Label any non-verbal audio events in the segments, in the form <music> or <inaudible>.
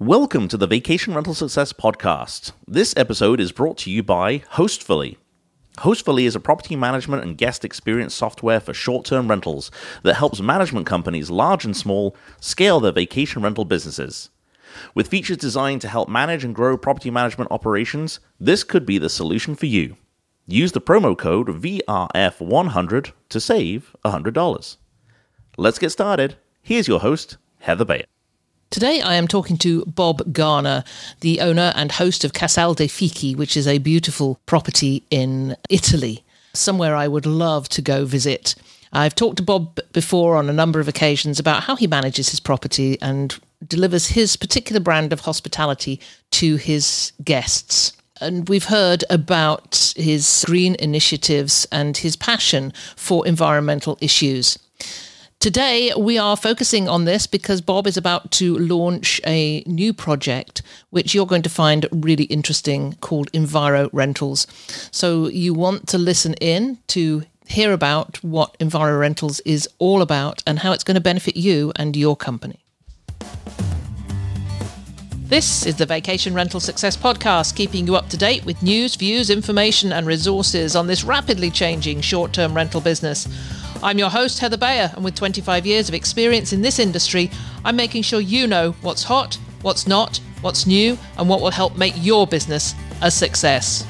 Welcome to the Vacation Rental Success Podcast. This episode is brought to you by Hostfully. Hostfully is a property management and guest experience software for short term rentals that helps management companies, large and small, scale their vacation rental businesses. With features designed to help manage and grow property management operations, this could be the solution for you. Use the promo code VRF100 to save $100. Let's get started. Here's your host, Heather Bayer. Today I am talking to Bob Garner, the owner and host of Casal de Fichi, which is a beautiful property in Italy, somewhere I would love to go visit. I've talked to Bob before on a number of occasions about how he manages his property and delivers his particular brand of hospitality to his guests. And we've heard about his green initiatives and his passion for environmental issues. Today, we are focusing on this because Bob is about to launch a new project, which you're going to find really interesting, called Enviro Rentals. So, you want to listen in to hear about what Enviro Rentals is all about and how it's going to benefit you and your company. This is the Vacation Rental Success Podcast, keeping you up to date with news, views, information, and resources on this rapidly changing short term rental business. I'm your host, Heather Bayer, and with 25 years of experience in this industry, I'm making sure you know what's hot, what's not, what's new, and what will help make your business a success.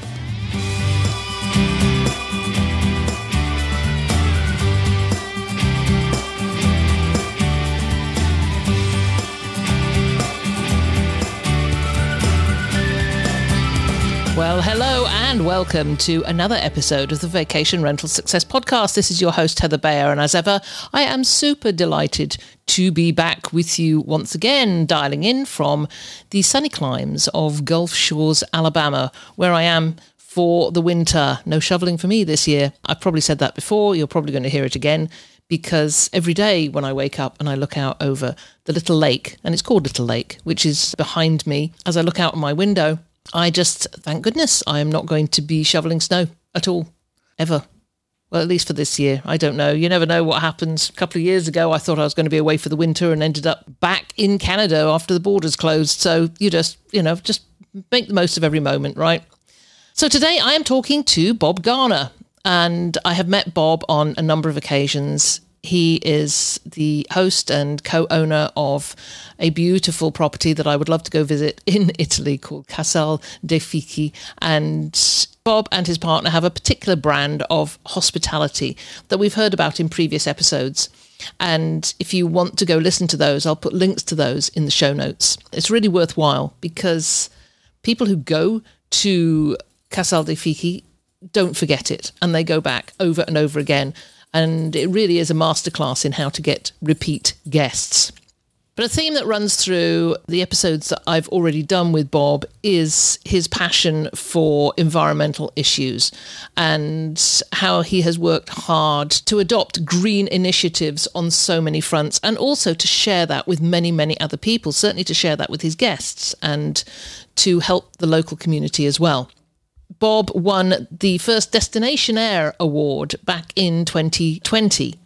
Well, hello and welcome to another episode of the Vacation Rental Success Podcast. This is your host, Heather Bayer, and as ever, I am super delighted to be back with you once again, dialing in from the sunny climes of Gulf Shores, Alabama, where I am for the winter. No shoveling for me this year. I've probably said that before, you're probably going to hear it again. Because every day when I wake up and I look out over the little lake, and it's called Little Lake, which is behind me, as I look out my window, I just, thank goodness, I am not going to be shoveling snow at all, ever. Well, at least for this year. I don't know. You never know what happens. A couple of years ago, I thought I was going to be away for the winter and ended up back in Canada after the borders closed. So you just, you know, just make the most of every moment, right? So today I am talking to Bob Garner, and I have met Bob on a number of occasions. He is the host and co owner of a beautiful property that I would love to go visit <laughs> in Italy called Casal de Fichi. And Bob and his partner have a particular brand of hospitality that we've heard about in previous episodes. And if you want to go listen to those, I'll put links to those in the show notes. It's really worthwhile because people who go to Casal de Fichi don't forget it and they go back over and over again and it really is a masterclass in how to get repeat guests. But a theme that runs through the episodes that I've already done with Bob is his passion for environmental issues and how he has worked hard to adopt green initiatives on so many fronts and also to share that with many, many other people, certainly to share that with his guests and to help the local community as well. Bob won the first Destination Air award back in 2020.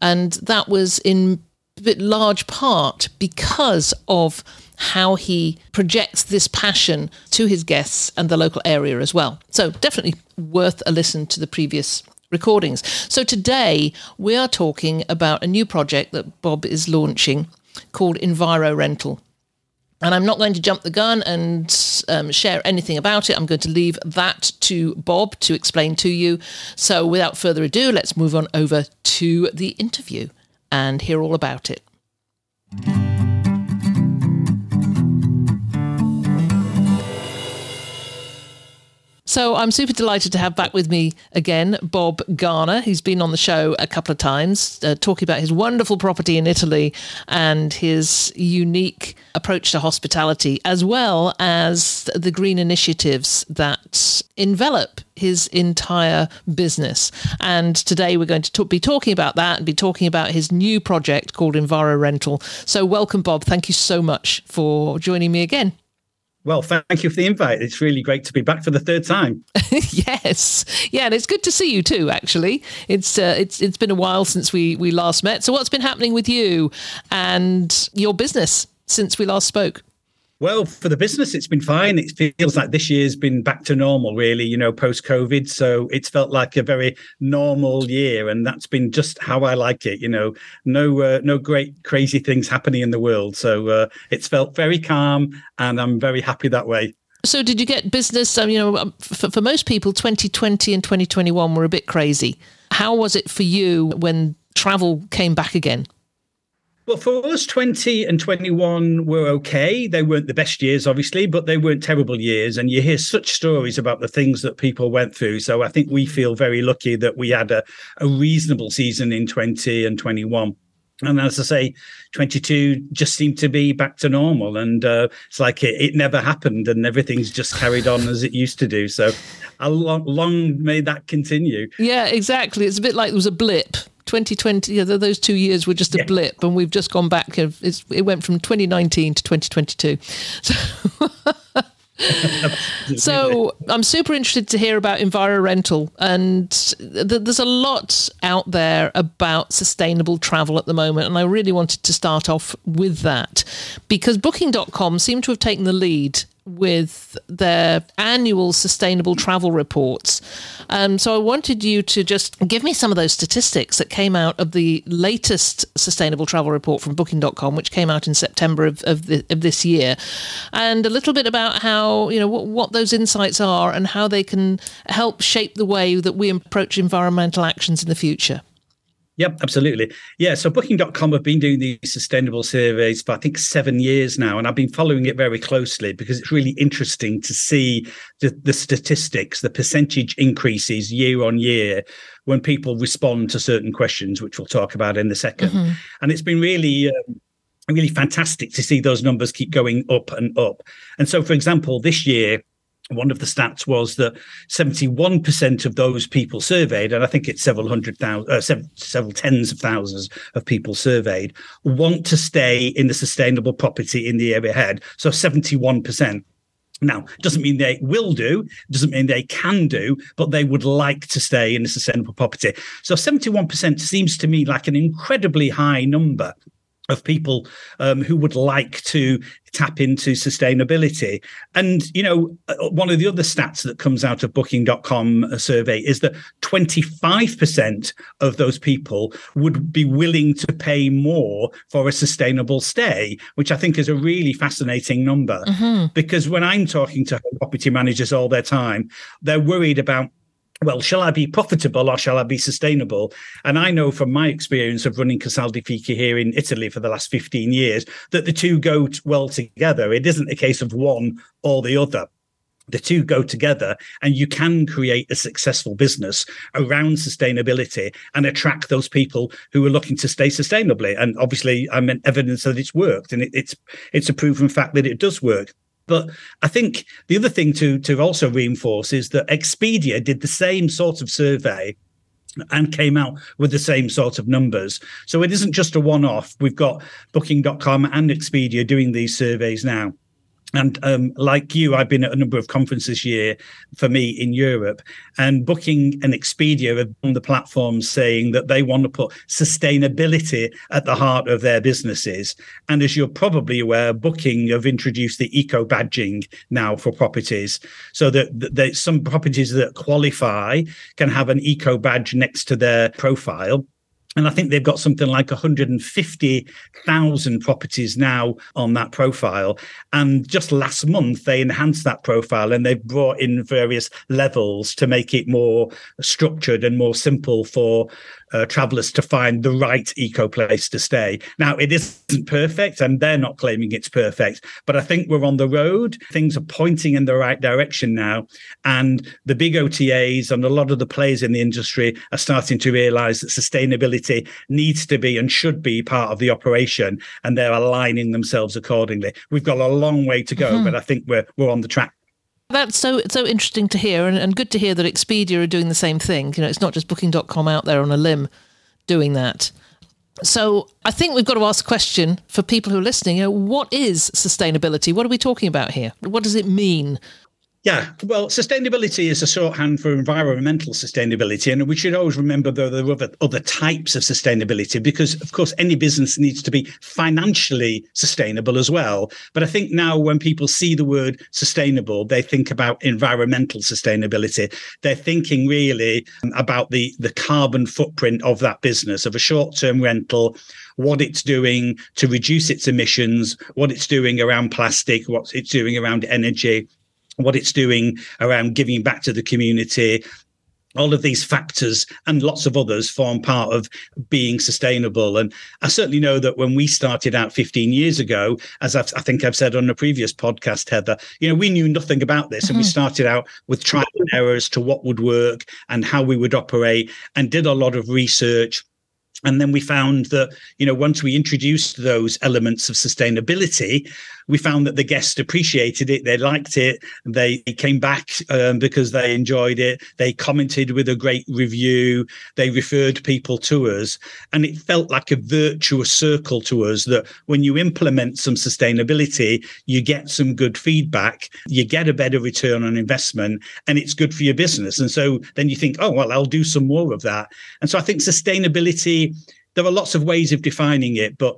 And that was in large part because of how he projects this passion to his guests and the local area as well. So, definitely worth a listen to the previous recordings. So, today we are talking about a new project that Bob is launching called Enviro Rental. And I'm not going to jump the gun and um, share anything about it. I'm going to leave that to Bob to explain to you. So, without further ado, let's move on over to the interview and hear all about it. So I'm super delighted to have back with me again Bob Garner, who's been on the show a couple of times, uh, talking about his wonderful property in Italy and his unique approach to hospitality, as well as the green initiatives that envelop his entire business. And today we're going to be talking about that and be talking about his new project called Enviro Rental. So welcome, Bob. Thank you so much for joining me again. Well, thank you for the invite. It's really great to be back for the third time. <laughs> yes, yeah, and it's good to see you too. Actually, it's uh, it's it's been a while since we we last met. So, what's been happening with you and your business since we last spoke? Well, for the business, it's been fine. It feels like this year's been back to normal, really, you know, post COVID. So it's felt like a very normal year. And that's been just how I like it, you know, no, uh, no great crazy things happening in the world. So uh, it's felt very calm and I'm very happy that way. So, did you get business? Um, you know, um, for, for most people, 2020 and 2021 were a bit crazy. How was it for you when travel came back again? Well, for us, 20 and 21 were okay. They weren't the best years, obviously, but they weren't terrible years. And you hear such stories about the things that people went through. So I think we feel very lucky that we had a, a reasonable season in 20 and 21. And as I say, 22 just seemed to be back to normal. And uh, it's like it, it, never happened and everything's just carried on as it used to do. So how long, long may that continue? Yeah, exactly. It's a bit like there was a blip 2020, yeah, those two years were just a yeah. blip, and we've just gone back. It's, it went from 2019 to 2022. <laughs> So, <laughs> so I'm super interested to hear about EnviroRental, and th- there's a lot out there about sustainable travel at the moment, and I really wanted to start off with that because Booking.com seem to have taken the lead with their annual sustainable travel reports. Um, so I wanted you to just give me some of those statistics that came out of the latest sustainable travel report from Booking.com, which came out in September of, of, the, of this year, and a little bit about how, you know, what, what those insights are and how they can help shape the way that we approach environmental actions in the future. Yep, absolutely. Yeah, so booking.com have been doing these sustainable surveys for I think 7 years now and I've been following it very closely because it's really interesting to see the, the statistics, the percentage increases year on year when people respond to certain questions which we'll talk about in a 2nd mm-hmm. And it's been really um, really fantastic to see those numbers keep going up and up. And so for example, this year one of the stats was that 71% of those people surveyed, and I think it's several hundred thousand, uh, several, several tens of thousands of people surveyed, want to stay in the sustainable property in the year ahead. So 71%. Now, doesn't mean they will do, doesn't mean they can do, but they would like to stay in the sustainable property. So 71% seems to me like an incredibly high number of people um, who would like to tap into sustainability. And, you know, uh, one of the other stats that comes out of booking.com uh, survey is that 25% of those people would be willing to pay more for a sustainable stay, which I think is a really fascinating number. Mm-hmm. Because when I'm talking to property managers all their time, they're worried about well, shall I be profitable or shall I be sustainable? And I know from my experience of running Casal di Fichi here in Italy for the last 15 years that the two go well together. It isn't a case of one or the other. The two go together, and you can create a successful business around sustainability and attract those people who are looking to stay sustainably. And obviously, I'm evidence that it's worked, and it, it's it's a proven fact that it does work. But I think the other thing to to also reinforce is that Expedia did the same sort of survey and came out with the same sort of numbers. So it isn't just a one off. We've got booking.com and Expedia doing these surveys now. And um, like you, I've been at a number of conferences year for me in Europe, and Booking and Expedia have on the platform saying that they want to put sustainability at the heart of their businesses. And as you're probably aware, Booking have introduced the eco badging now for properties, so that, that some properties that qualify can have an eco badge next to their profile and I think they've got something like 150,000 properties now on that profile. And just last month, they enhanced that profile and they've brought in various levels to make it more structured and more simple for uh, travelers to find the right eco place to stay. Now, it isn't perfect, and they're not claiming it's perfect, but I think we're on the road. Things are pointing in the right direction now. And the big OTAs and a lot of the players in the industry are starting to realize that sustainability needs to be and should be part of the operation, and they're aligning themselves accordingly. We've got a long way to go, mm-hmm. but I think we're, we're on the track that's so so interesting to hear, and, and good to hear that Expedia are doing the same thing. You know, it's not just Booking.com out there on a limb doing that. So I think we've got to ask a question for people who are listening. You know, what is sustainability? What are we talking about here? What does it mean? Yeah, well, sustainability is a shorthand for environmental sustainability, and we should always remember that there are other, other types of sustainability because, of course, any business needs to be financially sustainable as well. But I think now when people see the word sustainable, they think about environmental sustainability. They're thinking really about the the carbon footprint of that business of a short term rental what it's doing to reduce its emissions, what it's doing around plastic, what it's doing around energy, what it's doing around giving back to the community, all of these factors and lots of others form part of being sustainable. And I certainly know that when we started out 15 years ago, as I've, i think I've said on a previous podcast, Heather, you know, we knew nothing about this. Mm-hmm. And we mm-hmm. started out with trial and errors to what would work and how we would operate and did a lot of research and then we found that you know once we introduced those elements of sustainability we found that the guests appreciated it they liked it they came back um, because they enjoyed it they commented with a great review they referred people to us and it felt like a virtuous circle to us that when you implement some sustainability you get some good feedback you get a better return on investment and it's good for your business. And so then you think oh well i'll do some more of that. And so i think sustainability there are lots of ways of defining it, but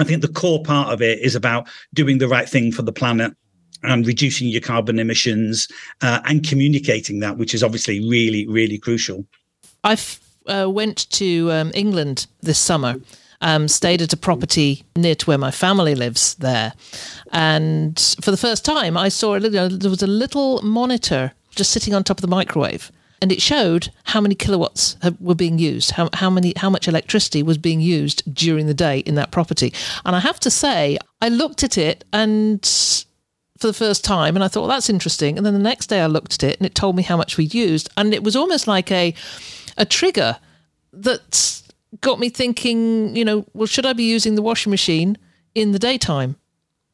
I think the core part of it is about doing the right thing for the planet and reducing your carbon emissions uh, and communicating that, which is obviously really, really crucial. I uh, went to um, England this summer. Um, stayed at a property near to where my family lives there, and for the first time, I saw a there was a little monitor just sitting on top of the microwave, and it showed how many kilowatts were being used, how, how many how much electricity was being used during the day in that property. And I have to say, I looked at it and for the first time and I thought well, that's interesting. And then the next day I looked at it and it told me how much we'd used, and it was almost like a a trigger that got me thinking. You know, well, should I be using the washing machine in the daytime?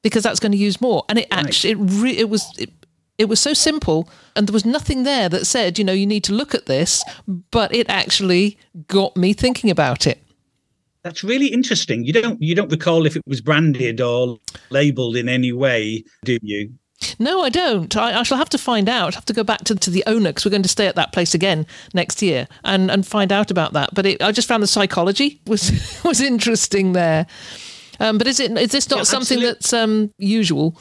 Because that's going to use more, and it actually it, re- it was it, it was so simple and there was nothing there that said you know you need to look at this but it actually got me thinking about it that's really interesting you don't you don't recall if it was branded or labeled in any way do you no, I don't. I, I, shall have to find out. I have to go back to, to the owner because we're going to stay at that place again next year and, and find out about that. But it, I just found the psychology <laughs> was was interesting there. Um, but is it is this not yeah, something absolutely. that's um, usual?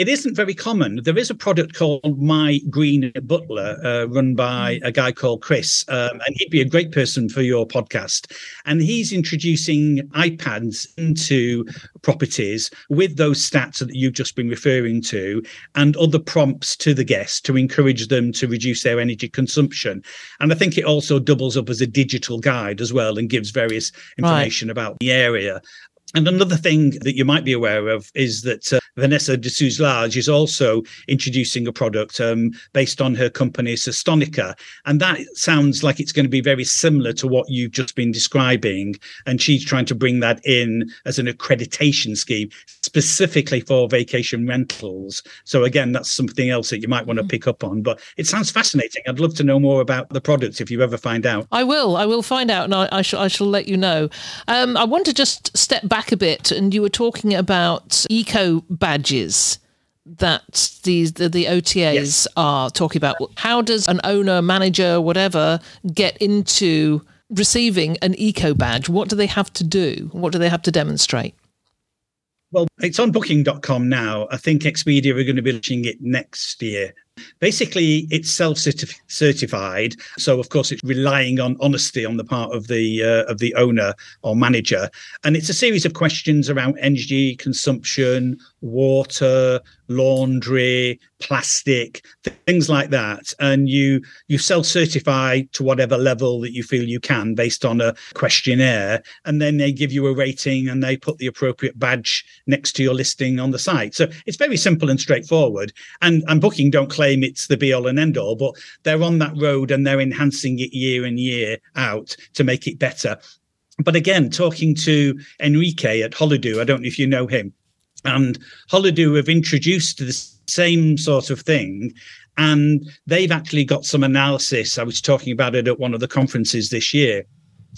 It isn't very common. There is a product called My Green Butler, uh, run by mm. a guy called Chris, um, and he'd be a great person for your podcast. And he's introducing iPads into properties with those stats that you've just been referring to, and other prompts to the guests to encourage them to reduce their energy consumption. And I think it also doubles up as a digital guide as well, and gives various information right. about the area. And another thing that you might be aware of is that uh, Vanessa de Souza Lage is also introducing a product um, based on her company Sustonica. And that sounds like it's going to be very similar to what you've just been describing. And she's trying to bring that in as an accreditation scheme specifically for vacation rentals. So, again, that's something else that you might want to mm-hmm. pick up on. But it sounds fascinating. I'd love to know more about the products if you ever find out. I will. I will find out and I, I, shall, I shall let you know. Um, I want to just step back back a bit, and you were talking about eco badges that these the, the OTAs yes. are talking about. How does an owner, manager, whatever, get into receiving an eco badge? What do they have to do? What do they have to demonstrate? Well, it's on booking.com now. I think Expedia are going to be launching it next year. Basically, it's self-certified, so of course it's relying on honesty on the part of the uh, of the owner or manager, and it's a series of questions around energy consumption, water, laundry, plastic, things like that. And you you self-certify to whatever level that you feel you can based on a questionnaire. And then they give you a rating and they put the appropriate badge next to your listing on the site. So it's very simple and straightforward. And and booking don't claim it's the be all and end all, but they're on that road and they're enhancing it year and year out to make it better. But again, talking to Enrique at Holidu, I don't know if you know him and Holidu have introduced the same sort of thing. And they've actually got some analysis. I was talking about it at one of the conferences this year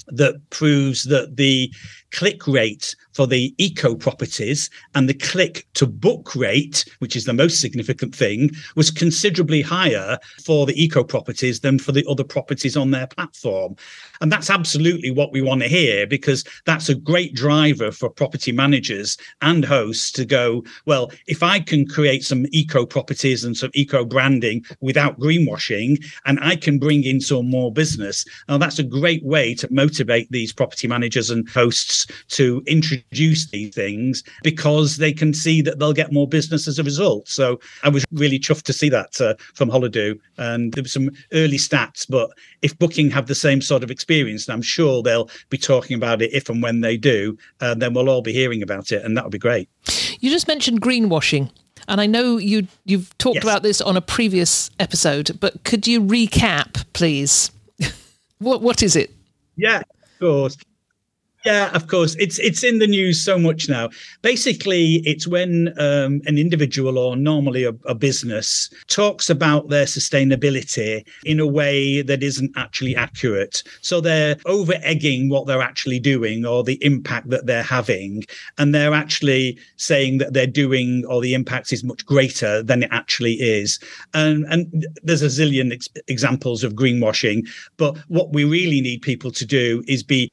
that proves that the click rate for the eco properties and the click to book rate, which is the most significant thing, was considerably higher for the eco properties than for the other properties on their platform. And that's absolutely what we want to hear because that's a great driver for property managers and hosts to go, well, if I can create some eco properties and some eco branding without greenwashing, and I can bring in some more business, now that's a great way to motivate these property managers and hosts to introduce these things because they can see that they'll get more business as a result. So I was really chuffed to see that uh, from Holidu. And there were some early stats, but if Booking have the same sort of experience, and I'm sure they'll be talking about it if and when they do, uh, then we'll all be hearing about it, and that would be great. You just mentioned greenwashing. And I know you you've talked yes. about this on a previous episode, but could you recap, please? <laughs> what what is it? Yeah, of course. Yeah, of course. It's it's in the news so much now. Basically, it's when um, an individual or normally a, a, business talks about their sustainability in a way that isn't actually accurate. So they're over egging what they're actually doing or the impact that they're having, and they're actually saying that they're doing or the impact is much greater than it actually is. And and there's a zillion ex- examples of greenwashing, but what we really need people to do is be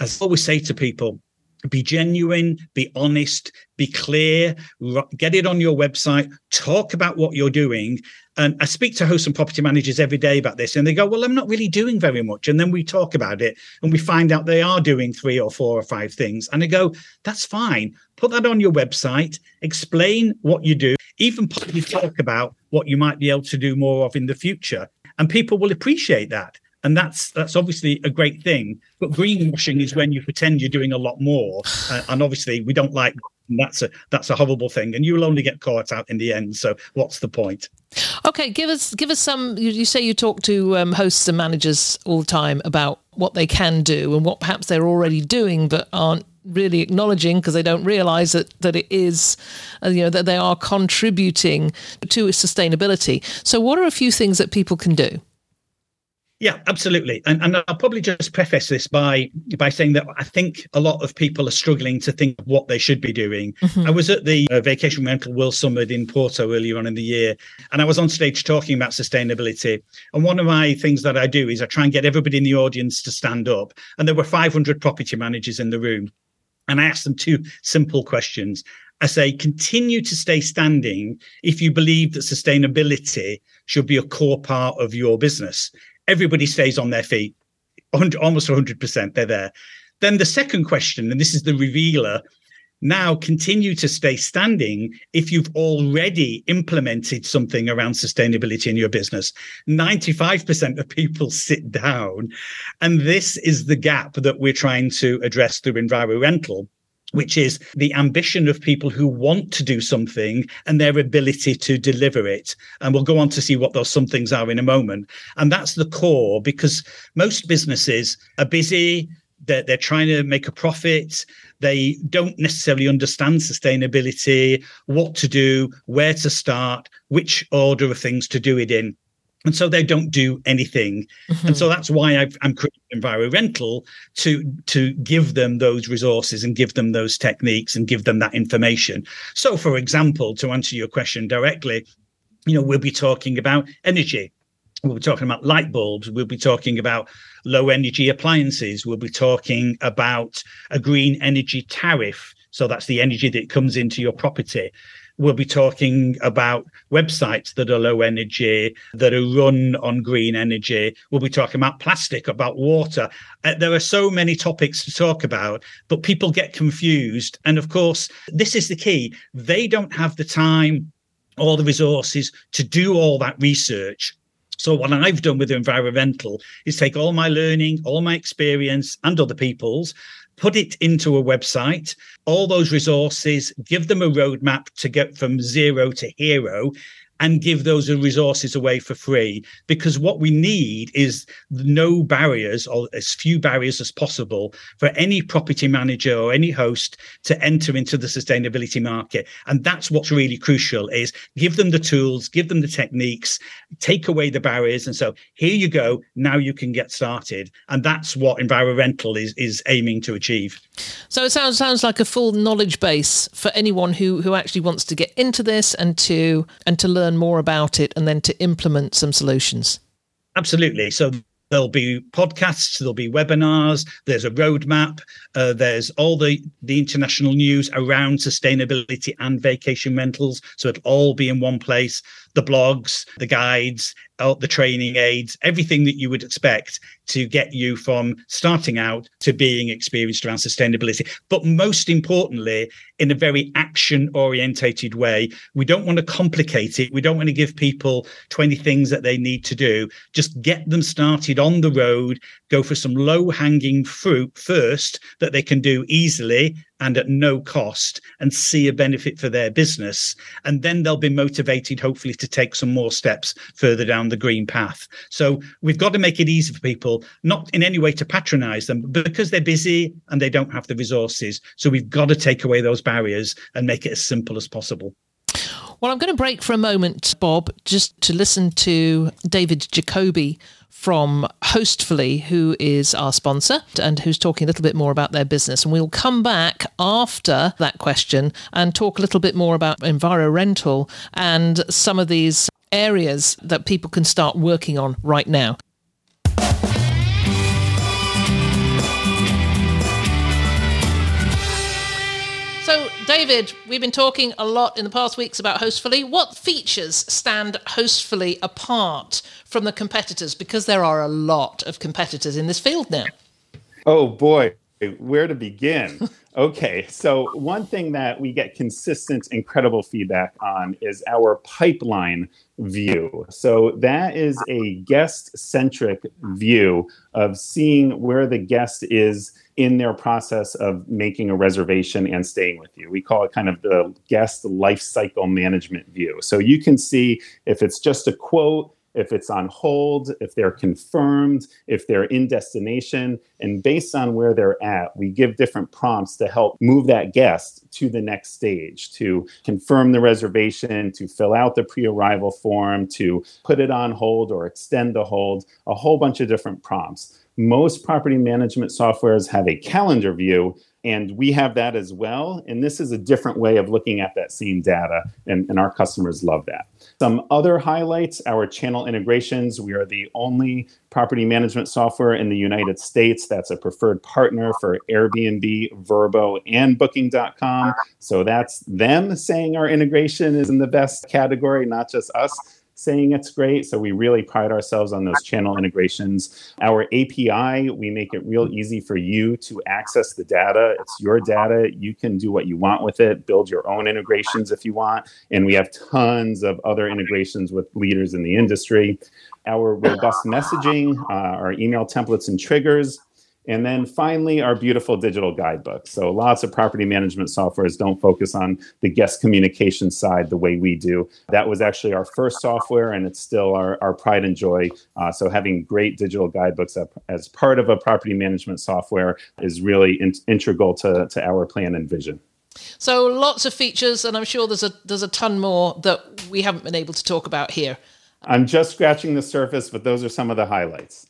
as I always say to people, be genuine, be honest, be clear, get it on your website, talk about what you're doing. And I speak to hosts and property managers every day about this, and they go, Well, I'm not really doing very much. And then we talk about it and we find out they are doing three or four or five things. And I go, That's fine. Put that on your website, explain what you do, even possibly talk about what you might be able to do more of in the future. And people will appreciate that and that's that's obviously a great thing. But greenwashing is when you pretend you're doing a lot more, <sighs> uh, and obviously we don't like. that's a that's a horrible thing, and you will only get caught out in the end. So what's the point? Okay, give us give us some. You, you say you talk to um, hosts and managers all the time about what they can do and what perhaps they're already doing, but aren't really acknowledging because they don't realize that that it is uh, you know that they are contributing to sustainability so what are a few things that people can do yeah, absolutely. And, and I'll probably just preface this by by saying that I think a lot of people are struggling to think of what they should be doing. Mm-hmm. I was at the uh, Vacation Rental World Summit in Porto earlier on in the year, and I was on stage talking about sustainability. And one of my things that I do is I try and get everybody in the audience to stand up. And there were 500 property managers in the room. And I asked them two simple questions. I say, continue to stay standing if you believe that sustainability should be a core part of your business everybody stays on their feet, almost 100%. They're there. Then the second question, and this is the revealer now continue to stay standing if you've already implemented something around sustainability in your business. 95% of people <laughs> sit down. And this is the gap that we're trying to address through EnviroRental which is the ambition of people who want to do something and their ability to deliver it. And we'll go on to see what those some things are in a moment. And that's the core because most businesses are busy. They're, they're trying to make a profit. They don't necessarily understand sustainability, what to do, where to start, which order of things to do it in and so they don't do anything. Mm-hmm. and so that's why i am creating EnviroRental to to give them those resources and give them those techniques and give them that information. So for example to answer your question directly you know we'll be talking about energy. We'll be talking about light bulbs. We'll be talking about low energy appliances. We'll be talking about a green energy tariff. So that's the energy that comes into your property we'll be talking about websites that are low energy, that are run on green energy. We'll be talking about plastic, about water. Uh, there are so many topics to talk about, but people get confused. And of course, this is the key. They don't have the time or the resources to do all that research. So what I've done with EnviroRental is take all my learning, all my experience and other people's, put it into a website, all those resources, give them a roadmap to get from zero to hero. And give those resources away for free because what we need is no barriers or as few barriers as possible for any property manager or any host to enter into the sustainability market. And that's what's really crucial is give them the tools give them the techniques take away the barriers and so here you go now you can get started. And that's what EnviroRental is is aiming to achieve. So it sounds sounds like a full knowledge base for anyone who who actually wants to get into this and to and to learn more about it and then to implement some solutions. Absolutely. So there'll be podcasts there'll be webinars there's a roadmap uh, there's all the the international news around sustainability and vacation rentals so it'll all be in one place the blogs, the guides, uh, the training aids, everything that you would expect to get you from starting out to being experienced around sustainability. But most importantly, in a very action orientated way. We don't want to complicate it. We don't want to give people 20 things that they need to do. Just get them started on the road, go for some low hanging fruit first that they can do easily and at no cost and see a benefit for their business. And then they'll be motivated, hopefully, to take some more steps further down the green path. So we've got to make it easy for people, not in any way to patronize them, but because they're busy and they don't have the resources. So we've got to take away those barriers and make it as simple as possible. Well, I'm going to break for a moment, Bob, just to listen to David Jacoby from Hostfully, who is our sponsor and who's talking a little bit more about their business. And we'll come back after that question and talk a little bit more about Enviro Rental and some of these areas that people can start working on right now. David, we've been talking a lot in the past weeks about Hostfully. What features stand Hostfully apart from the competitors? Because there are a lot of competitors in this field now. Oh boy, where to begin? <laughs> okay, so one thing that we get consistent, incredible feedback on is our pipeline view. So that is a guest centric view of seeing where the guest is in their process of making a reservation and staying with you. We call it kind of the guest life cycle management view. So you can see if it's just a quote, if it's on hold, if they're confirmed, if they're in destination. And based on where they're at, we give different prompts to help move that guest to the next stage, to confirm the reservation, to fill out the pre arrival form, to put it on hold or extend the hold, a whole bunch of different prompts. Most property management softwares have a calendar view, and we have that as well. And this is a different way of looking at that same data, and, and our customers love that. Some other highlights our channel integrations. We are the only property management software in the United States that's a preferred partner for Airbnb, Vrbo, and Booking.com. So that's them saying our integration is in the best category, not just us saying it's great. So we really pride ourselves on those channel integrations. Our API, we make it real easy for you to access the data. It's your data. You can do what you want with it, build your own integrations if you want. And we have tons of other integrations with leaders in the industry. Our robust messaging, uh, our email templates and triggers, and then finally, our beautiful digital guidebook. So lots of property management softwares don't focus on the guest communication side the way we do. That was actually our first software, and it's still our, our pride and joy. Uh, so having great digital guidebooks as part of a property management software is really in- integral to, to our plan and vision. So lots of features, and I'm sure there's a there's a ton more that we haven't been able to talk about here. I'm just scratching the surface, but those are some of the highlights.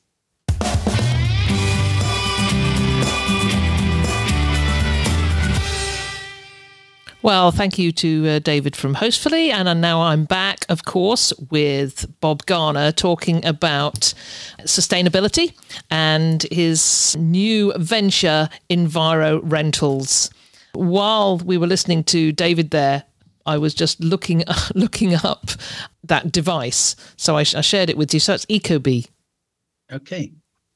Well, thank you to uh, David from Hostfully. And now I'm back, of course, with Bob Garner talking about sustainability and his new venture, Enviro Rentals. While we were listening to David there, I was just looking <laughs> looking up that device. So I, I shared it with you. So it's Ecobee. Okay.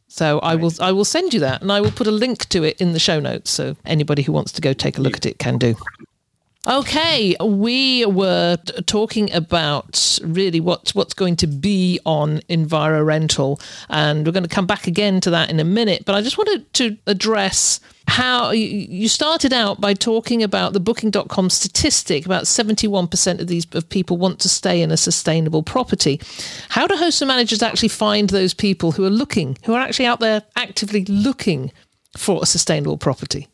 So I will I will send you that, and I will put a link to it in the show notes, so anybody who wants to go take a look at it can do. Okay, we were talking about really what's what's going to be on Enviro Rental, and we're going to come back again to that in a minute. But I just wanted to address how you started out by talking about the booking.com statistic about 71% of these of people want to stay in a sustainable property how do hosts and managers actually find those people who are looking who are actually out there actively looking for a sustainable property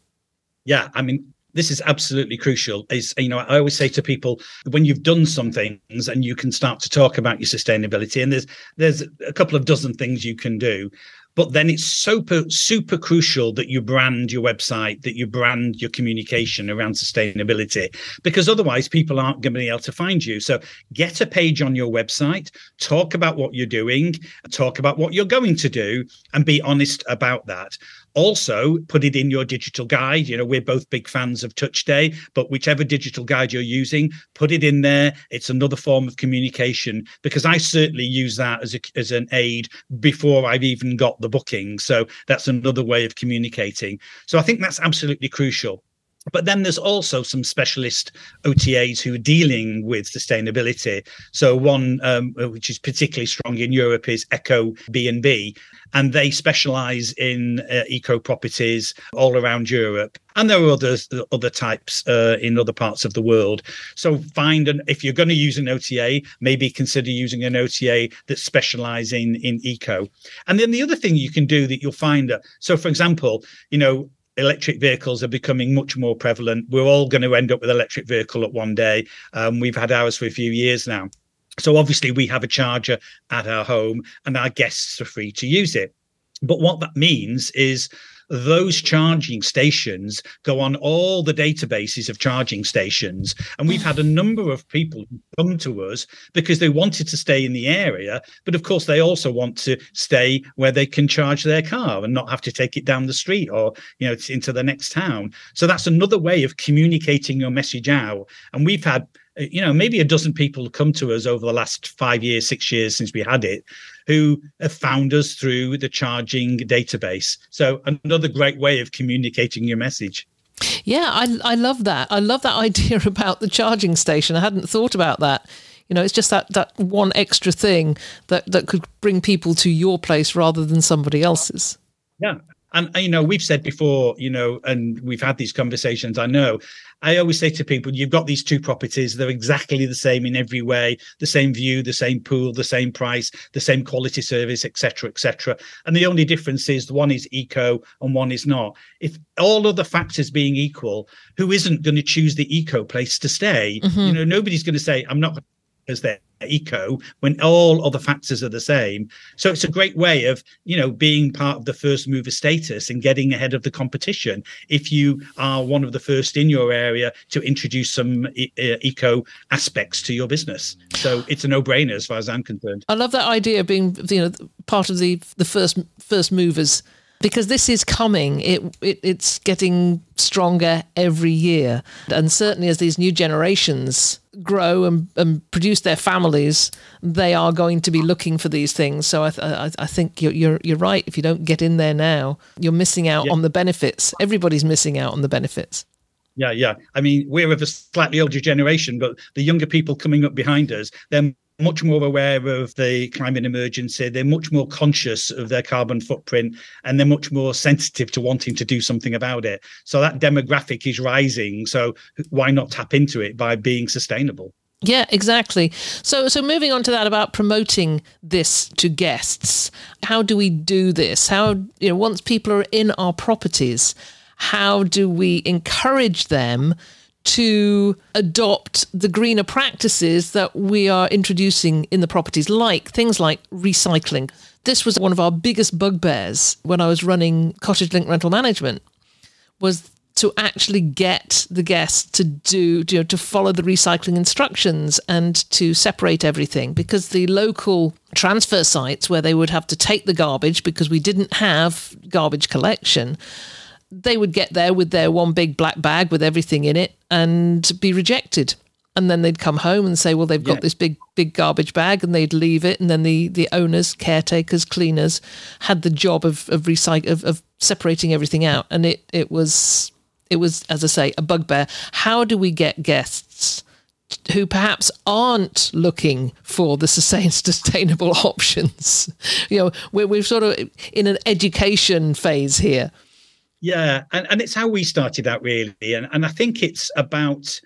yeah i mean this is absolutely crucial. Is you know i always say to people when you've done some things and you can start to talk about your sustainability and there's there's a couple of dozen things you can do but then it's super super crucial that you brand your website that you brand your communication around sustainability because otherwise people aren't going to be able to find you. So get a page on your website talk about what you're doing talk about what you're going to do and be honest about that also, put it in your digital guide. You know, we're both big fans of Touch Stay, but whichever digital guide you're using, put it in there. It's another form of communication because I certainly use that as a, as an aid before I've even got the booking. So that's another way of communicating. So I think that's absolutely crucial. But then there's also some specialist OTAs who are dealing with sustainability. So one um, which is particularly strong in Europe is Eco B&B, and they specialize in uh, eco properties all around Europe. And there are others, other types uh, in other parts of the world. So find an if you're going to use an OTA, maybe consider using an OTA that specialize in in eco. And then the other thing you can do that you'll find, uh, so for example, you know electric vehicles are becoming much more prevalent. We're all going to end up with electric vehicle at one day. Um, we've had ours for a few years now. So obviously we have a charger at our home and our guests are free to use it. But what that means is those charging stations go on all the databases of charging stations. And we've had a number of people come to us because they wanted to stay in the area. But of course, they also want to stay where they can charge their car and not have to take it down the street or, you know, into the next town. So that's another way of communicating your message out. And we've had you know, maybe a dozen people come to us over the last five years, six years since we had it, who have found us through the charging database. So another great way of communicating your message. Yeah, I, I love that. I love that <laughs> idea about the charging station. I hadn't thought about that. You know, it's just that, that one extra thing that, that could bring people to your place rather than somebody else's. Yeah. And, you know, we've said before, you know, and we've had these conversations, I know, I always say to people, you've got these two properties, they're exactly the same in every way, the same view, the same pool, the same price, the same quality service, etc., etc. And the only difference is one is eco and one is not. If all other factors being equal, who isn't going to choose the eco place to stay? Mm-hmm. You know, nobody's going to say, I'm not as their eco when all other factors are the same. So it's a great way of, you know, being part of the first mover status and getting ahead of the competition. If you are one of the first in your area to introduce some e- eco aspects to your business. So it's a no-brainer as far as I'm concerned. I love that idea of being, you know, part of the the first first movers because this is coming. It, it, it's getting stronger every year, and certainly as these new generations grow and, and produce their families, they are going to be looking for these things. So I, I, I think you're, you're, you're right. If you don't get in there now, you're missing out yeah. on the benefits. Everybody's missing out on the benefits. Yeah, yeah. I mean, we're of a slightly older generation, but the younger people coming up behind us, they're much more aware of the climate emergency. They're much more conscious of their carbon footprint and they're much more sensitive to wanting to do something about it. So that demographic is rising. So why not tap into it by being sustainable? Yeah, exactly. So so moving on to that about promoting this to guests. How do we do this? How you know once people are in our properties, how do we encourage them to adopt the greener practices that we are introducing in the properties, like things like recycling. This was one of our biggest bugbears when I was running Cottage Link Rental Management, was to actually get the guests to do you know, to follow the recycling instructions and to separate everything because the local transfer sites where they would have to take the garbage because we didn't have garbage collection they would get there with their one big black bag with everything in it and be rejected. And then they'd come home and say, well, they've got yeah. this big, big garbage bag, and they'd leave it. And then the, the owners, caretakers, cleaners had the job of of, recyc- of, of separating everything out. And it, it was, it was, as I say, a bugbear. How do we get guests who perhaps aren't looking for the <laughs> sustainable <laughs> options? You know, we're, we're sort of in an education phase here Yeah, and, and it's how we started out really. And, and I think it's about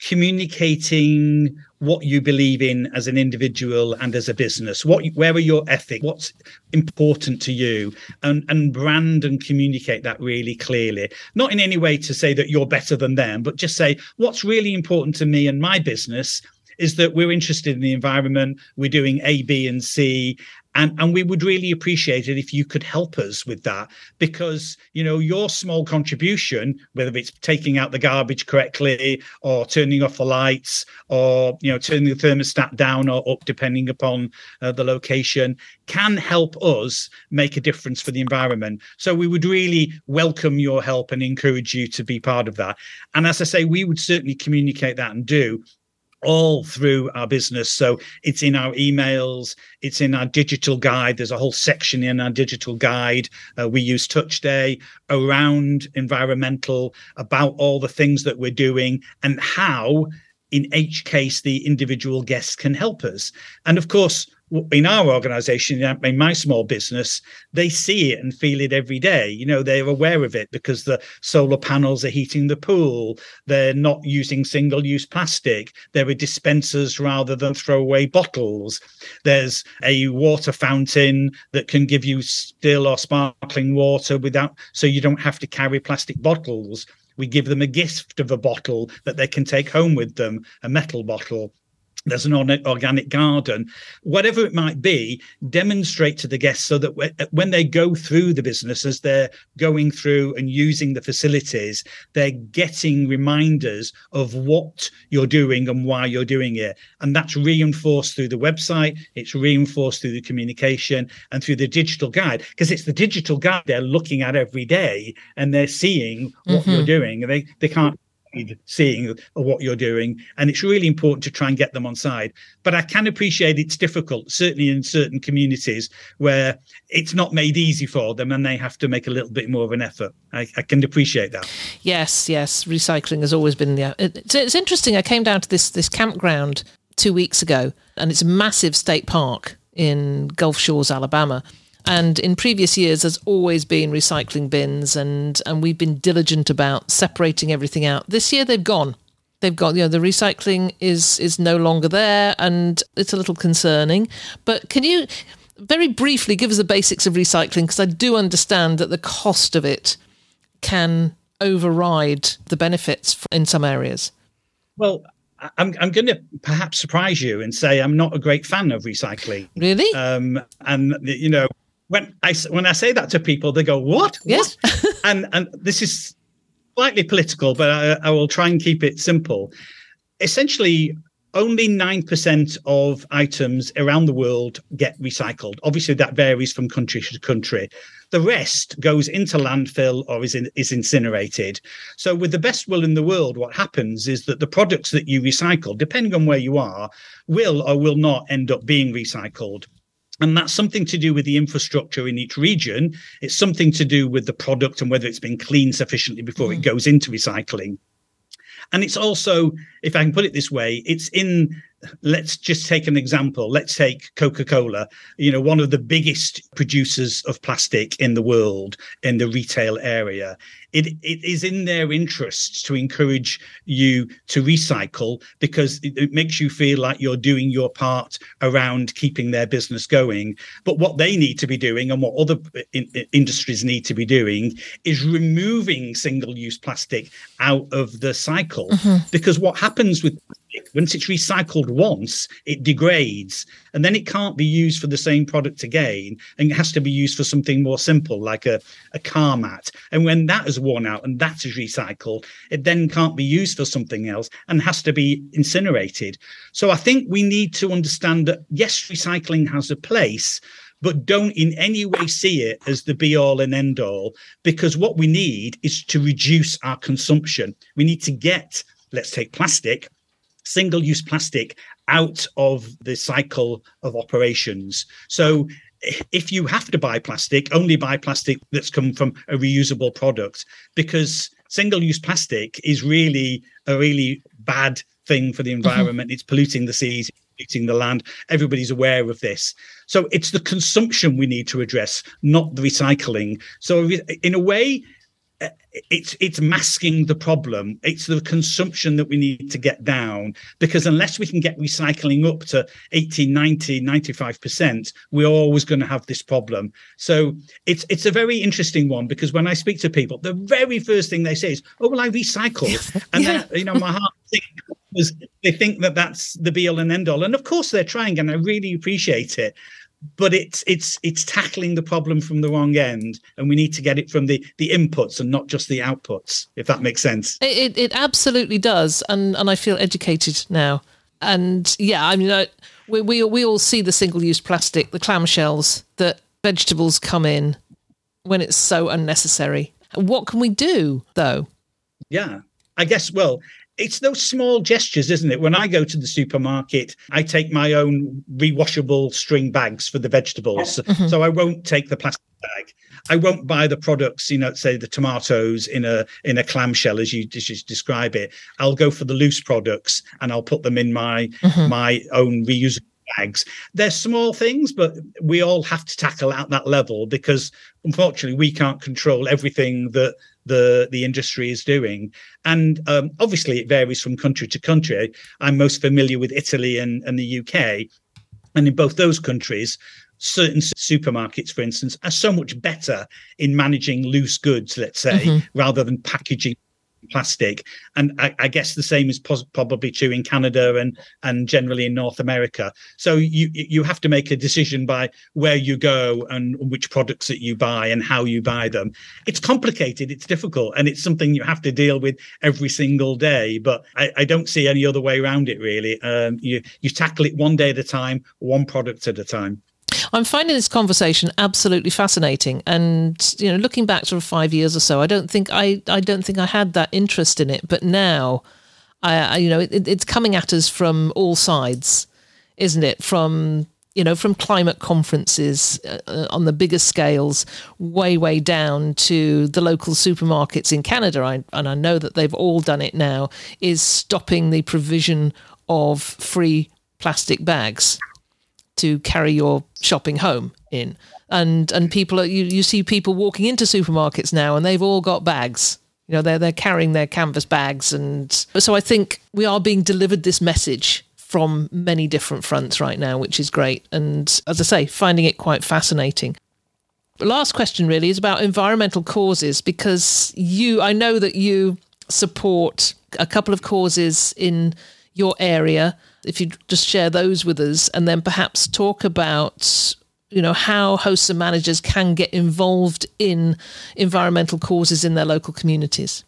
communicating what you believe in as an individual and as a business. What where are your ethics? What's important to you? And and brand and communicate that really clearly. Not in any way to say that you're better than them but just say what's really important to me and my business is that we're interested in the environment we're doing a b and c and and we would really appreciate it if you could help us with that because you know your small contribution whether it's taking out the garbage correctly or turning off the lights or you know turning the thermostat down or up depending upon uh, the location can help us make a difference for the environment. So we would really welcome your help and encourage you to be part of that. And as i say we would certainly communicate that and do all through our business. So it's in our emails, it's in our digital guide. There's a whole section in our digital guide. Uh, we use Touch Stay around environmental, about all the things that we're doing and how, in each case, the individual guests can help us. And of course, in our organization, in my small business, they see it and feel it every day. You know, they're aware of it because the solar panels are heating the pool. They're not using single use plastic. There are dispensers rather than throwaway bottles. There's a water fountain that can give you still or sparkling water without, so you don't have to carry plastic bottles. We give them a gift of a bottle that they can take home with them, a metal bottle there's an organic garden, whatever it might be, demonstrate to the guests so that when they go through the business, as they're going through and using the facilities, they're getting reminders of what you're doing and why you're doing it. And that's reinforced through the website, it's reinforced through the communication and through the digital guide, because it's the digital guide they're looking at every day and they're seeing what mm-hmm. you're doing. They, they can't seeing what you're doing and it's really important to try and get them on side. But i can appreciate it's difficult certainly in certain communities where it's not made easy for them and they have to make a little bit more of an effort. I, I can appreciate that. Yes yes. Recycling has always been the it's, it's interesting i came down to this this campground two weeks ago and it's a massive state park in gulf shores alabama and in previous years, there's always been recycling bins, and and we've been diligent about separating everything out. This year, they've gone. They've got you know the recycling is is no longer there, and it's a little concerning. But can you very briefly give us the basics of recycling? Because I do understand that the cost of it can override the benefits in some areas. Well, I'm, I'm going to perhaps surprise you and say I'm not a great fan of recycling. Really? Um, and you know, when I when I say that to people, they go, "What?" Yes, what? <laughs> and and this is slightly political, but I, I will try and keep it simple. Essentially, only 9% of items around the world get recycled. Obviously, that varies from country to country. The rest goes into landfill or is, in, is incinerated. So, with the best will in the world, what happens is that the products that you recycle, depending on where you are, will or will not end up being recycled. And that's something to do with the infrastructure in each region. It's something to do with the product and whether it's been cleaned sufficiently before mm. it goes into recycling. And it's also, if I can put it this way, it's in let's just take an example. Let's take Coca Cola, you know, one of the biggest producers of plastic in the world in the retail area. It, it is in their interests to encourage you to recycle because it, it makes you feel like you're doing your part around keeping their business going. But what they need to be doing and what other in, in industries need to be doing is removing single use plastic out of the cycle. Mm-hmm. Because what happens with once it's recycled once, it degrades and then it can't be used for the same product again. And it has to be used for something more simple, like a, a car mat. And when that is worn out and that is recycled, it then can't be used for something else and has to be incinerated. So I think we need to understand that yes, recycling has a place, but don't in any way see it as the be all and end all, because what we need is to reduce our consumption. We need to get, let's take plastic, single use plastic out of the cycle of operations. So if you have to buy plastic, only buy plastic that's come from a reusable product because single use plastic is really a really bad thing for the mm-hmm. environment. Mm-hmm. It's polluting the seas, polluting the land. Everybody's aware of this. So it's the consumption we need to address, not the recycling. So in a way, it's it's masking the problem. It's the consumption that we need to get down because unless we can get recycling up to 80 90 95% we're always going to have this problem. So it's it's a very interesting one because when i speak to people the very first thing they say is oh well i recycle. And yeah. then you know my heart because they think that that's the be all and end all. And of course they're trying and i really appreciate it but it's it's it's tackling the problem from the wrong end and we need to get it from the the inputs and not just the outputs if that makes sense. It it absolutely does and and i feel educated now. And yeah i mean I, we, we we all see the single use plastic the clamshells that vegetables come in when it's so unnecessary. What can we do though? Yeah i guess well it's those small gestures, isn't it? When I go to the supermarket, I take my own rewashable string bags for the vegetables. Mm-hmm. So I won't take the plastic bag. I won't buy the products, you know, say the tomatoes in a in a clamshell as you, just describe it. I'll go for the loose products and I'll put them in my mm-hmm. my own reusable bags. They're small things, but we all have to tackle at that level because unfortunately we can't control everything that the the industry is doing. And um, obviously it varies from country to country. I'm most familiar with Italy and, and the UK. And in both those countries, certain supermarkets, for instance, are so much better in managing loose goods, let's say, mm-hmm. rather than packaging plastic. And I, I guess the same is pos- probably true in Canada and and generally in North America. So you you have to make a decision by where you go and which products that you buy and how you buy them. It's complicated, it's difficult, and it's something you have to deal with every single day. But I, I don't see any other way around it really. Um, you you tackle it one day at a time, one product at a time. I'm finding this conversation absolutely fascinating, and you know, looking back sort of five years or so, I don't think I I don't think I had that interest in it, but now, I, I you know, it, it's coming at us from all sides, isn't it? From you know, from climate conferences uh, on the bigger scales, way, way down to the local supermarkets in Canada, I, and I know that they've all done it now, is stopping the provision of free plastic bags to carry your shopping home in. And and people are, you, you see people walking into supermarkets now and they've all got bags. You know, they're they're carrying their canvas bags and so I think we are being delivered this message from many different fronts right now, which is great. And as I say, finding it quite fascinating. Last question really is about environmental causes because you I know that you support a couple of causes in your area if you just share those with us and then perhaps talk about you know how hosts and managers can get involved in environmental causes in their local communities.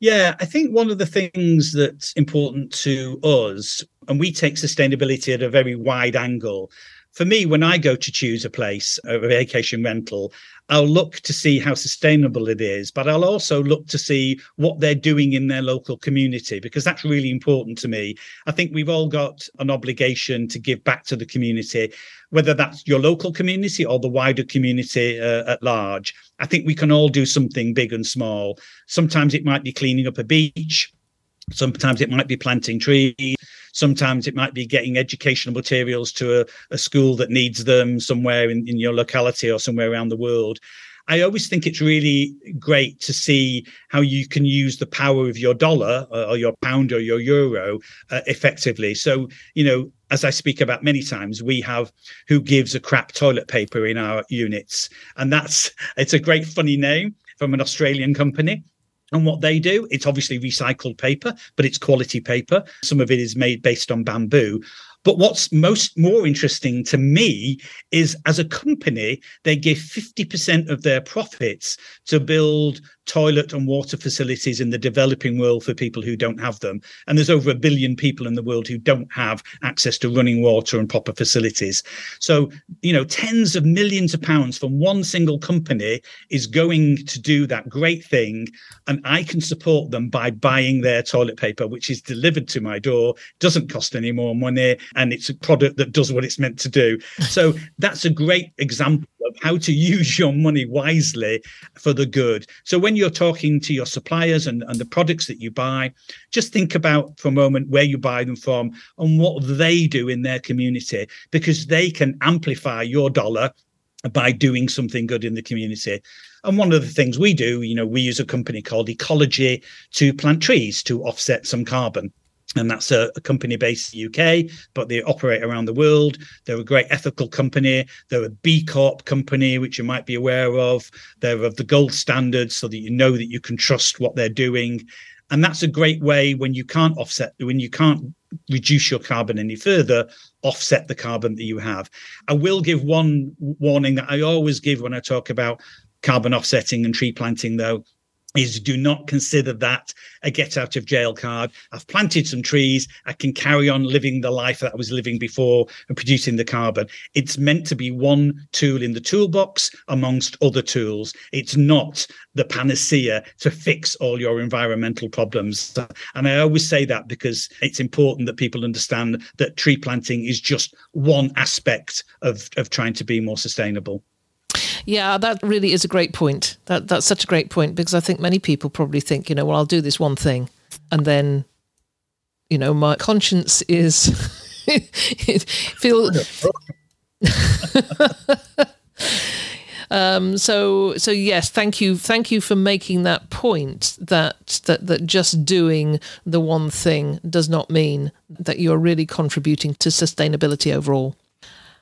Yeah i think one of the things that's important to us and we take sustainability at a very wide angle for me, when I go to choose a place, a vacation rental, I'll look to see how sustainable it is, but I'll also look to see what they're doing in their local community because that's really important to me. I think we've all got an obligation to give back to the community, whether that's your local community or the wider community uh, at large. I think we can all do something big and small. Sometimes it might be cleaning up a beach, sometimes it might be planting trees Sometimes it might be getting educational materials to a, a school that needs them somewhere in, in your locality or somewhere around the world. I always think it's really great to see how you can use the power of your dollar or your pound or your euro uh, effectively. So, you know, as I speak about many times, we have who gives a crap toilet paper in our units. And that's, it's a great funny name from an Australian company. And what they do, it's obviously recycled paper, but it's quality paper. Some of it is made based on bamboo. But what's most more interesting to me is as a company, they give 50% of their profits to build toilet and water facilities in the developing world for people who don't have them. And there's over a billion people in the world who don't have access to running water and proper facilities. So, you know, tens of millions of pounds from one single company is going to do that great thing. And I can support them by buying their toilet paper, which is delivered to my door, doesn't cost any more money, and it's a product that does what it's meant to do. <laughs> So that's a great example of how to use your money wisely for the good. So when you're talking to your suppliers and, and the products that you buy, just think about for a moment where you buy them from and what they do in their community, because they can amplify your dollar by doing something good in the community. And one of the things we do, you know, we use a company called Ecologi to plant trees to offset some carbon. And that's a, a, company based in the UK, but they operate around the world. They're a great ethical company. They're a B Corp company, which you might be aware of. They're of the gold standard so that you know that you can trust what they're doing. And that's a great way when you can't offset, when you can't reduce your carbon any further, offset the carbon that you have. I will give one warning that I always give when I talk about carbon offsetting and tree planting, though is do not consider that a get out of jail card. I've planted some trees. I can carry on living the life that I was living before and producing the carbon. It's meant to be one tool in the toolbox amongst other tools. It's not the panacea to fix all your environmental problems. And I always say that because it's important that people understand that tree planting is just one aspect of, of trying to be more sustainable. Yeah, that really is a great point. That that's such a great point because I think many people probably think, you know, well, I'll do this one thing, and then, you know, my conscience is <laughs> feel. <laughs> um, so so yes, thank you, thank you for making that point. That that that just doing the one thing does not mean that you're really contributing to sustainability overall.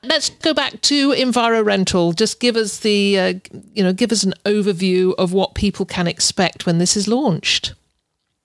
Let's go back to EnviroRental. Just give us the, uh, you know, give us an overview of what people can expect when this is launched.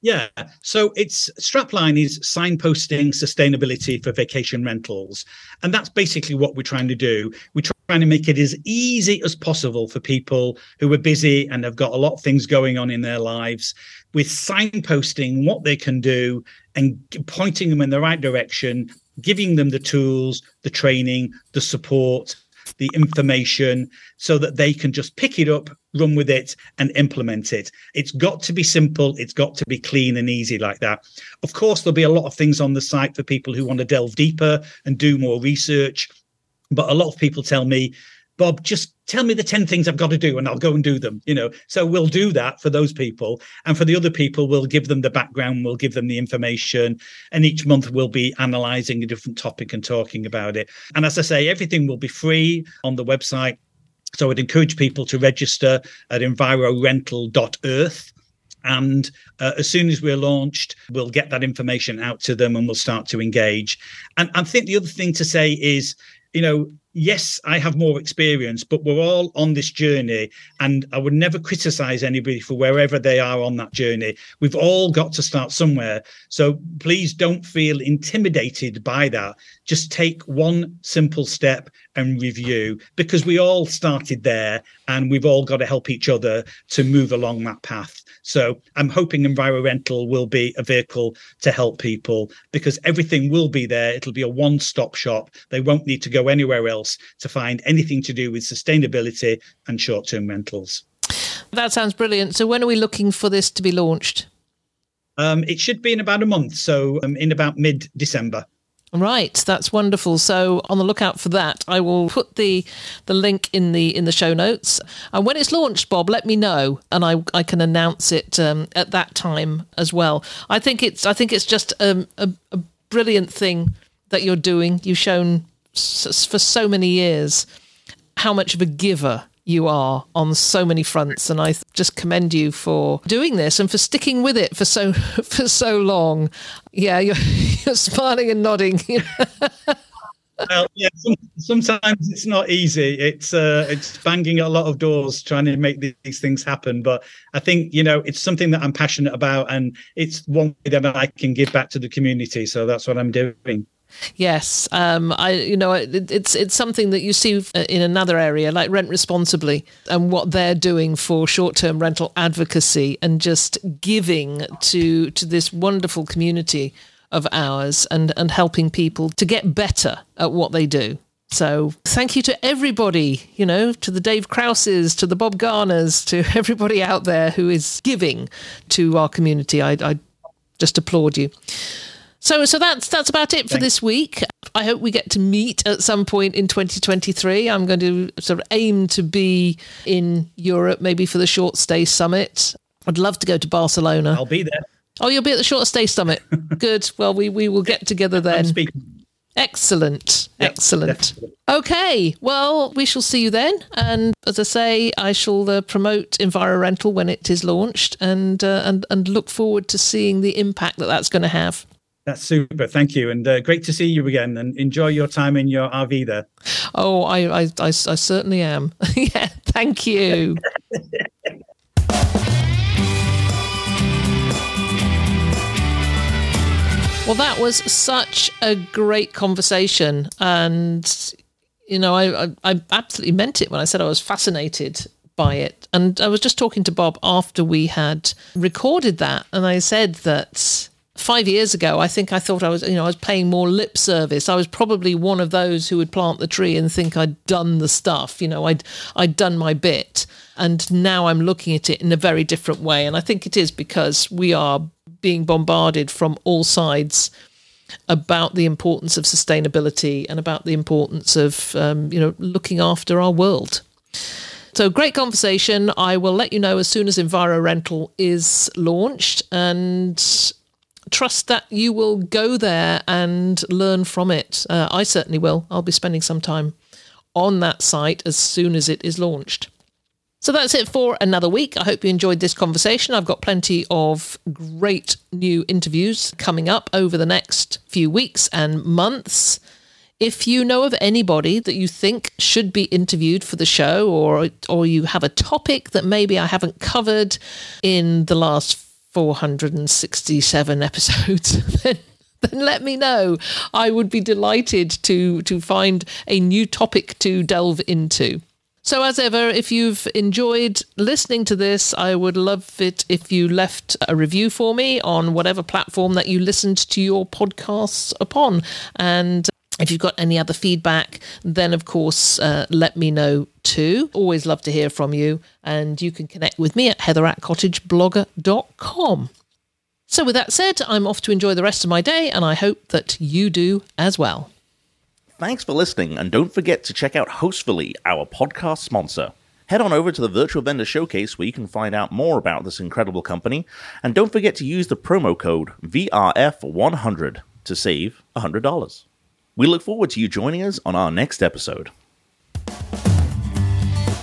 Yeah, so it's strapline is signposting sustainability for vacation rentals, and that's basically what we're trying to do. We're trying to make it as easy as possible for people who are busy and have got a lot of things going on in their lives, with signposting what they can do and pointing them in the right direction giving them the tools, the training, the support, the information so that they can just pick it up, run with it, and implement it. It's got to be simple, it's got to be clean and easy like that. Of course, there'll be a lot of things on the site for people who want to delve deeper and do more research. But a lot of people tell me, Bob, just tell me the 10 things I've got to do and I'll go and do them, you know. So we'll do that for those people. And for the other people, we'll give them the background, we'll give them the information. And each month we'll be analyzing a different topic and talking about it. And as I say, everything will be free on the website. So I'd encourage people to register at envirorental.earth. And uh, as soon as we're launched, we'll get that information out to them and we'll start to engage. And I think the other thing to say is, you know, yes, I have more experience, but we're all on this journey. And I would never criticize anybody for wherever they are on that journey. We've all got to start somewhere. So please don't feel intimidated by that. Just take one simple step and review because we all started there and we've all got to help each other to move along that path. So I'm hoping EnviroRental will be a vehicle to help people because everything will be there. It'll be a one stop shop. They won't need to go anywhere else to find anything to do with sustainability and short term rentals. That sounds brilliant. So when are we looking for this to be launched? Um, it should be in about a month. So um, in about mid December. Right, that's wonderful. So on the lookout for that. I will put the the link in the in the show notes. And when it's launched, Bob, let me know, and I I can announce it um, at that time as well. I think it's I think it's just a, a, a brilliant thing that you're doing. You've shown for so many years how much of a giver you are on so many fronts and I just commend you for doing this and for sticking with it for so <laughs> for so long. Yeah, you're, <laughs> you're smiling and nodding. <laughs> well, yeah. Sometimes it's not easy. It's uh, it's banging a lot of doors trying to make these things happen. But I think you know it's something that I'm passionate about, and it's one way that I can give back to the community. So that's what I'm doing. Yes, um, I you know it, it's it's something that you see in another area like Rent Responsibly and what they're doing for short term rental advocacy and just giving to to this wonderful community of ours and and helping people to get better at what they do. So thank you to everybody, you know, to the Dave Krauses, to the Bob Garners, to <laughs> everybody out there who is giving to our community. I, I just applaud you. So, so that's that's about it for Thanks. this week. I hope we get to meet at some point in 2023. I'm going to sort of aim to be in Europe, maybe for the short stay summit. I'd love to go to Barcelona. I'll be there. Oh, you'll be at the short stay summit. <laughs> Good. Well, we we will get together then. Excellent. Yep, Excellent. definitely. Okay. Well, we shall see you then. And as I say, I shall uh, promote EnviroRental when it is launched and, uh, and, and look forward to seeing the impact that that's going to have. That's super. Thank you. And uh, great to see you again and enjoy your time in your RV there. Oh, I, I, I, I certainly am. <laughs> yeah. Thank you. Well, that was such a great conversation, and you know, I, I, I absolutely meant it when I said I was fascinated by it. And I was just talking to Bob after we had recorded that, and I said that five years ago, I think I thought I was, you know, I was paying more lip service. I was probably one of those who would plant the tree and think I'd done the stuff, you know, I'd I'd done my bit. And now I'm looking at it in a very different way. And I think it is because we are being bombarded from all sides about the importance of sustainability and about the importance of um, you know looking after our world. So great conversation. I will let you know as soon as EnviroRental is launched and trust that you will go there and learn from it. Uh, I certainly will. I'll be spending some time on that site as soon as it is launched. So that's it for another week. I hope you enjoyed this conversation. I've got plenty of great new interviews coming up over the next few weeks and months. If you know of anybody that you think should be interviewed for the show, or or you have a topic that maybe I haven't covered in the last 467 episodes, <laughs> then then let me know. I would be delighted to to find a new topic to delve into. So, as ever, if you've enjoyed listening to this, I would love it if you left a review for me on whatever platform that you listened to your podcasts upon. And if you've got any other feedback, then of course, uh, let me know too. Always love to hear from you. And you can connect with me at heather at cottageblogger.com. So, with that said, I'm off to enjoy the rest of my day, and I hope that you do as well. Thanks for listening, and don't forget to check out Hostfully, our podcast sponsor. Head on over to the Virtual Vendor Showcase where you can find out more about this incredible company, and don't forget to use the promo code VRF100 to save $100. We look forward to you joining us on our next episode.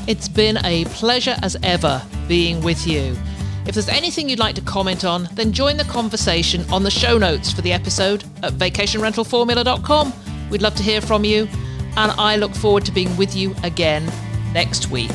It's been a pleasure as ever being with you. If there's anything you'd like to comment on, then join the conversation on the show notes for the episode at vacationrentalformula.com. We'd love to hear from you, and I look forward to being with you again next week.